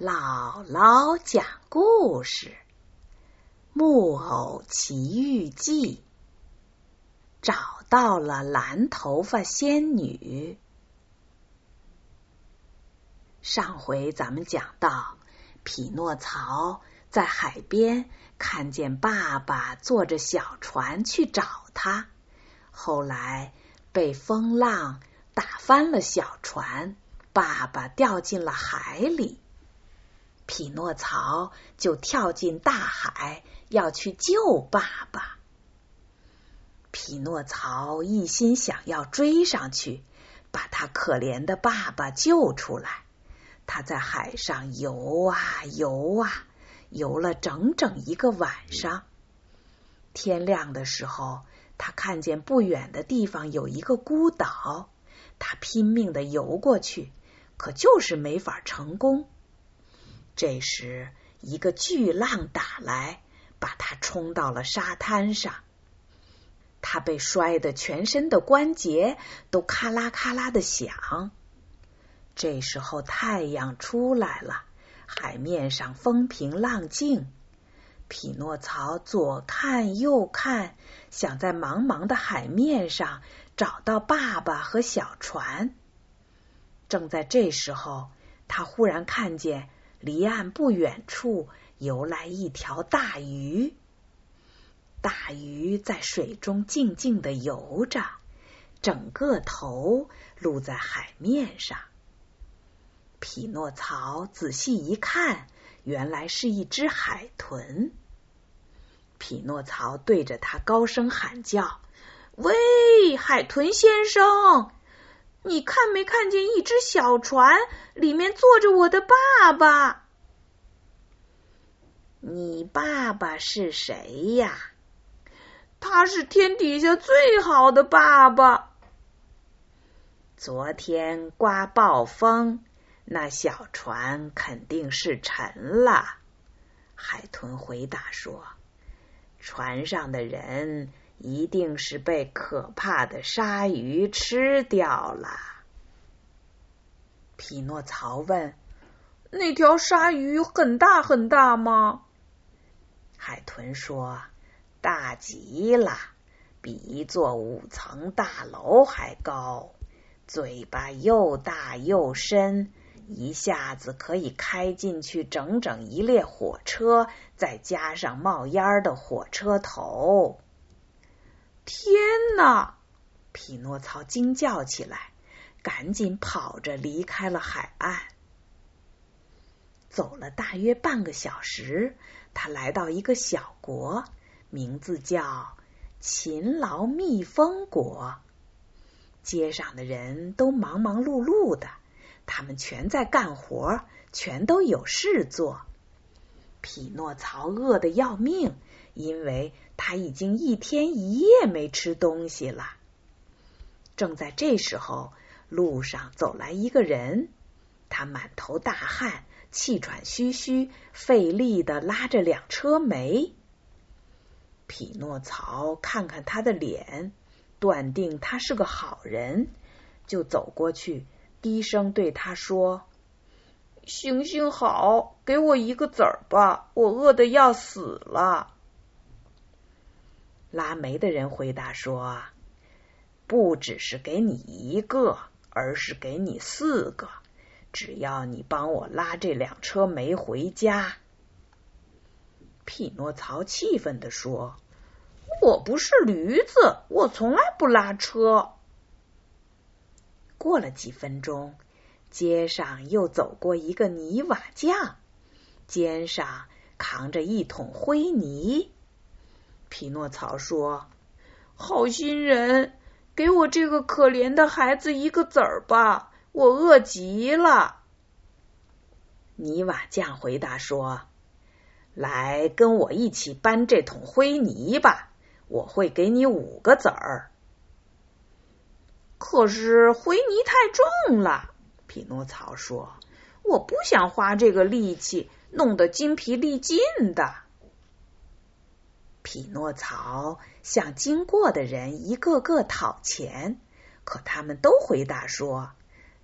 姥姥讲故事：《木偶奇遇记》。找到了蓝头发仙女。上回咱们讲到，匹诺曹在海边看见爸爸坐着小船去找他，后来被风浪打翻了小船，爸爸掉进了海里。匹诺曹就跳进大海，要去救爸爸。匹诺曹一心想要追上去，把他可怜的爸爸救出来。他在海上游啊游啊，游了整整一个晚上。天亮的时候，他看见不远的地方有一个孤岛，他拼命的游过去，可就是没法成功。这时，一个巨浪打来，把他冲到了沙滩上。他被摔得全身的关节都咔啦咔啦的响。这时候太阳出来了，海面上风平浪静。匹诺曹左看右看，想在茫茫的海面上找到爸爸和小船。正在这时候，他忽然看见。离岸不远处游来一条大鱼，大鱼在水中静静的游着，整个头露在海面上。匹诺曹仔细一看，原来是一只海豚。匹诺曹对着他高声喊叫：“喂，海豚先生！”你看没看见一只小船，里面坐着我的爸爸？你爸爸是谁呀？他是天底下最好的爸爸。昨天刮暴风，那小船肯定是沉了。海豚回答说：“船上的人。”一定是被可怕的鲨鱼吃掉了。匹诺曹问：“那条鲨鱼很大很大吗？”海豚说：“大极了，比一座五层大楼还高，嘴巴又大又深，一下子可以开进去整整一列火车，再加上冒烟的火车头。”天哪！匹诺曹惊叫起来，赶紧跑着离开了海岸。走了大约半个小时，他来到一个小国，名字叫勤劳蜜蜂国。街上的人都忙忙碌碌的，他们全在干活，全都有事做。匹诺曹饿得要命。因为他已经一天一夜没吃东西了。正在这时候，路上走来一个人，他满头大汗，气喘吁吁，费力的拉着两车煤。匹诺曹看看他的脸，断定他是个好人，就走过去，低声对他说：“行行好，给我一个子儿吧，我饿得要死了。”拉煤的人回答说：“不只是给你一个，而是给你四个。只要你帮我拉这辆车煤回家。”匹诺曹气愤地说：“我不是驴子，我从来不拉车。”过了几分钟，街上又走过一个泥瓦匠，肩上扛着一桶灰泥。匹诺曹说：“好心人，给我这个可怜的孩子一个子儿吧，我饿极了。”泥瓦匠回答说：“来跟我一起搬这桶灰泥吧，我会给你五个子儿。”可是灰泥太重了，匹诺曹说：“我不想花这个力气，弄得筋疲力尽的。”匹诺曹向经过的人一个个讨钱，可他们都回答说：“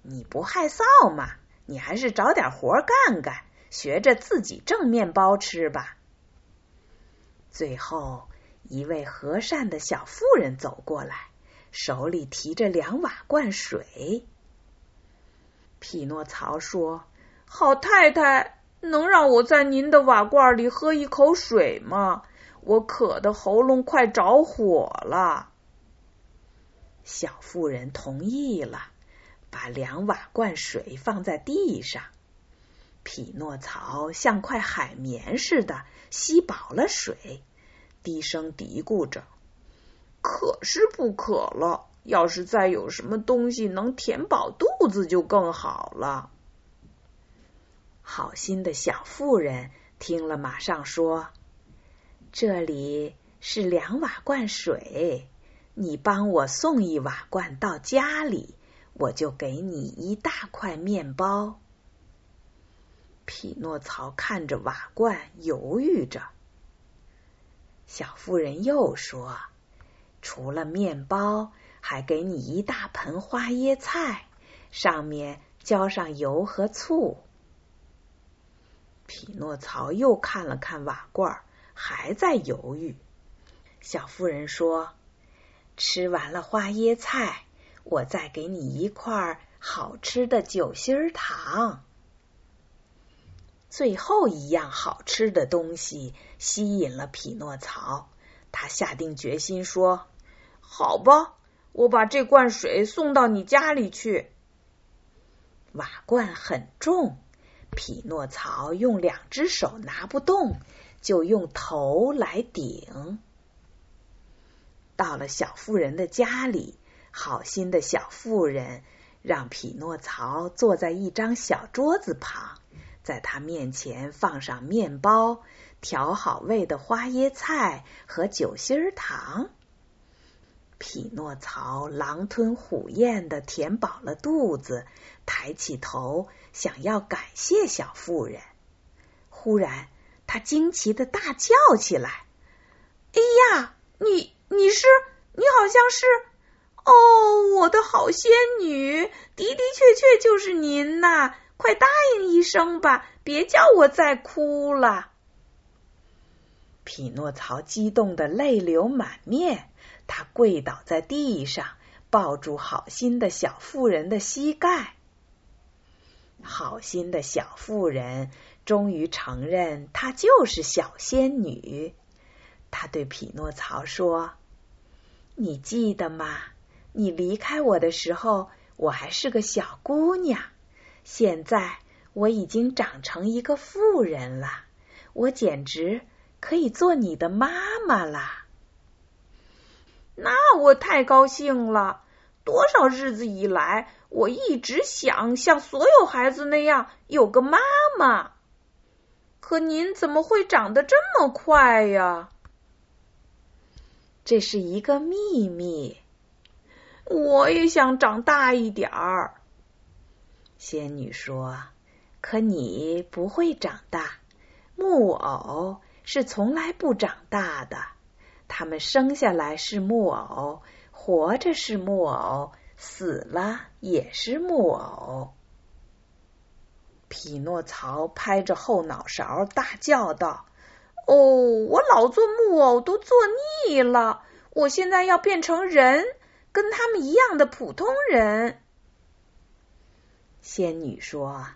你不害臊吗？你还是找点活干干，学着自己蒸面包吃吧。最后，一位和善的小妇人走过来，手里提着两瓦罐水。匹诺曹说：“好太太，能让我在您的瓦罐里喝一口水吗？我渴的喉咙快着火了。”小妇人同意了，把两瓦罐水放在地上。匹诺曹像块海绵似的吸饱了水，低声嘀咕着：“渴是不渴了。要是再有什么东西能填饱肚子，就更好了。”好心的小妇人听了，马上说：“这里是两瓦罐水。”你帮我送一瓦罐到家里，我就给你一大块面包。匹诺曹看着瓦罐，犹豫着。小妇人又说：“除了面包，还给你一大盆花椰菜，上面浇上油和醋。”匹诺曹又看了看瓦罐，还在犹豫。小妇人说。吃完了花椰菜，我再给你一块好吃的酒心糖。最后一样好吃的东西吸引了匹诺曹，他下定决心说：“好吧，我把这罐水送到你家里去。”瓦罐很重，匹诺曹用两只手拿不动，就用头来顶。到了小妇人的家里，好心的小妇人让匹诺曹坐在一张小桌子旁，在他面前放上面包、调好味的花椰菜和酒心糖。匹诺曹狼吞虎咽的填饱了肚子，抬起头想要感谢小妇人。忽然，他惊奇的大叫起来：“哎呀，你！”你是，你好像是，哦，我的好仙女，的的确确就是您呐！快答应一声吧，别叫我再哭了。匹诺曹激动的泪流满面，他跪倒在地上，抱住好心的小妇人的膝盖。好心的小妇人终于承认，她就是小仙女。她对匹诺曹说。你记得吗？你离开我的时候，我还是个小姑娘。现在我已经长成一个妇人了，我简直可以做你的妈妈了。那我太高兴了！多少日子以来，我一直想像所有孩子那样有个妈妈。可您怎么会长得这么快呀？这是一个秘密，我也想长大一点儿。仙女说：“可你不会长大，木偶是从来不长大的。他们生下来是木偶，活着是木偶，死了也是木偶。”匹诺曹拍着后脑勺大叫道。哦，我老做木偶都做腻了，我现在要变成人，跟他们一样的普通人。仙女说：“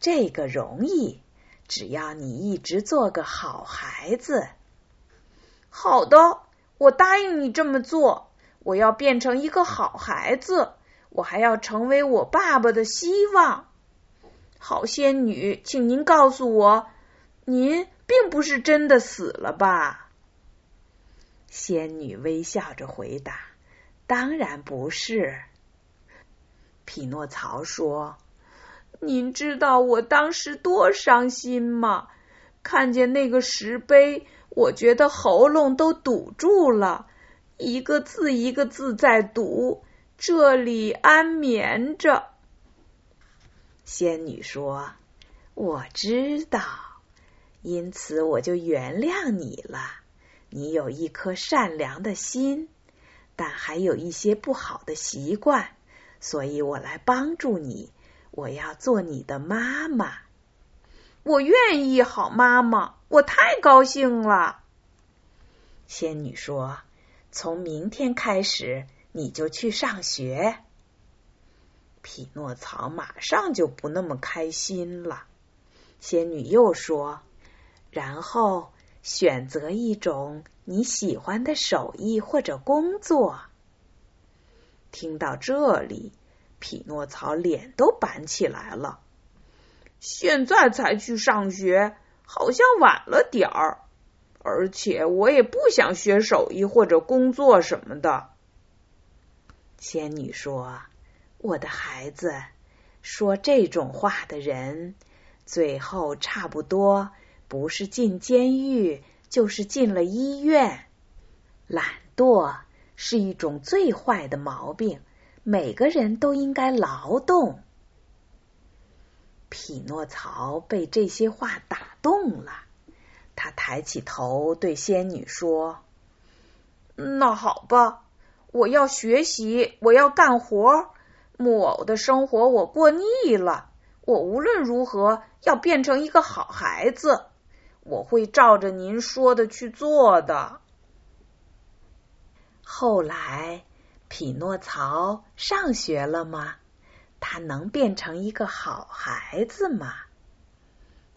这个容易，只要你一直做个好孩子。”好的，我答应你这么做。我要变成一个好孩子，我还要成为我爸爸的希望。好仙女，请您告诉我，您。并不是真的死了吧？仙女微笑着回答：“当然不是。”匹诺曹说：“您知道我当时多伤心吗？看见那个石碑，我觉得喉咙都堵住了，一个字一个字在读：‘这里安眠着。’”仙女说：“我知道。”因此，我就原谅你了。你有一颗善良的心，但还有一些不好的习惯，所以我来帮助你。我要做你的妈妈。我愿意，好妈妈，我太高兴了。仙女说：“从明天开始，你就去上学。”匹诺曹马上就不那么开心了。仙女又说：“然后选择一种你喜欢的手艺或者工作。”听到这里，匹诺曹脸都板起来了。现在才去上学，好像晚了点儿，而且我也不想学手艺或者工作什么的。仙女说：“我的孩子，说这种话的人，最后差不多不是进监狱，就是进了医院。懒惰是一种最坏的毛病，每个人都应该劳动。”匹诺曹被这些话打动了，他抬起头对仙女说：“那好吧，我要学习，我要干活。木偶的生活我过腻了，我无论如何要变成一个好孩子。我会照着您说的去做的。”后来，匹诺曹上学了吗？他能变成一个好孩子吗？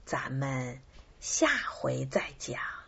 咱们下回再讲。